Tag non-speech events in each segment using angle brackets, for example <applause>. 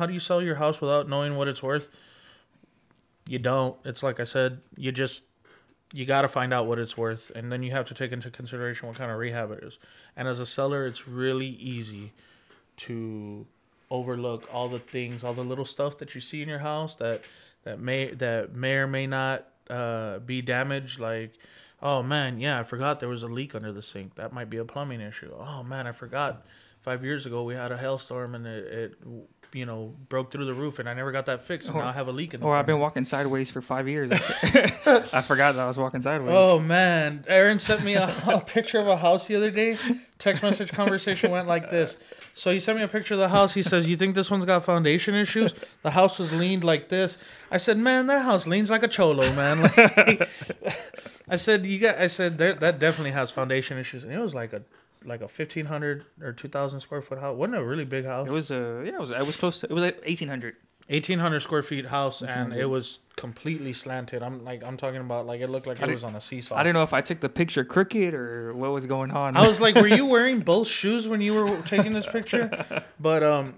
how do you sell your house without knowing what it's worth? You don't. It's like I said, you just you got to find out what it's worth and then you have to take into consideration what kind of rehab it is. And as a seller, it's really easy to overlook all the things, all the little stuff that you see in your house that that may that may or may not uh, be damaged like oh man, yeah, I forgot there was a leak under the sink. That might be a plumbing issue. Oh man, I forgot. Five years ago, we had a hailstorm and it, it you know, broke through the roof, and I never got that fixed. And Or- now I have a leak in the Or I've been walking sideways for five years. <laughs> <laughs> I forgot that I was walking sideways. Oh man, Aaron sent me a, a picture of a house the other day. Text message conversation went like this. So he sent me a picture of the house. He says, "You think this one's got foundation issues?" The house was leaned like this. I said, "Man, that house leans like a cholo, man." <laughs> Like, I said, "You got." I said that that definitely has foundation issues, and it was like a like a fifteen hundred or two thousand square foot house. wasn't a really big house. It was a yeah, it was it was close to it was like eighteen hundred. eighteen hundred square feet house, and it was completely slanted. I'm like, I'm talking about like it looked like I it was on a seesaw. I don't know if I took the picture crooked or what was going on. I was like, "Were you <laughs> wearing both shoes when you were taking this picture?" <laughs> But um,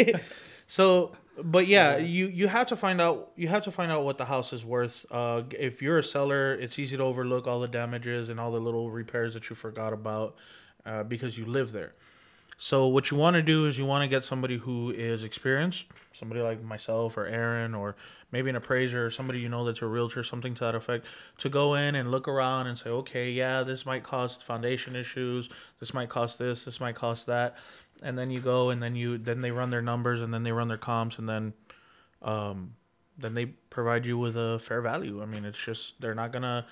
<laughs> so but yeah, you you have to find out you have to find out what the house is worth. Uh, if you're a seller, it's easy to overlook all the damages and all the little repairs that you forgot about uh, because you live there. So what you want to do is you want to get somebody who is experienced, somebody like myself or Aaron or maybe an appraiser or somebody you know that's a realtor, something to that effect, to go in and look around and say, okay, yeah, this might cost foundation issues, this might cost this, this might cost that, and then you go and then you then they run their numbers and then they run their comps and then, um, then they provide you with a fair value. I mean, it's just they're not gonna.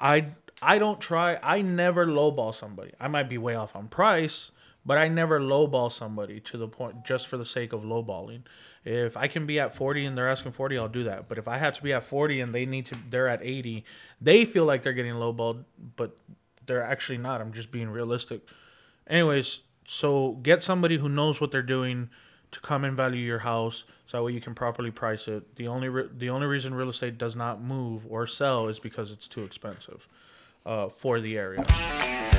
I I don't try. I never lowball somebody. I might be way off on price, but I never lowball somebody to the point just for the sake of lowballing. If I can be at 40 and they're asking 40, I'll do that. But if I have to be at 40 and they need to they're at 80, they feel like they're getting lowballed, but they're actually not. I'm just being realistic. Anyways, so get somebody who knows what they're doing to come and value your house so that way you can properly price it. The only re- the only reason real estate does not move or sell is because it's too expensive uh, for the area.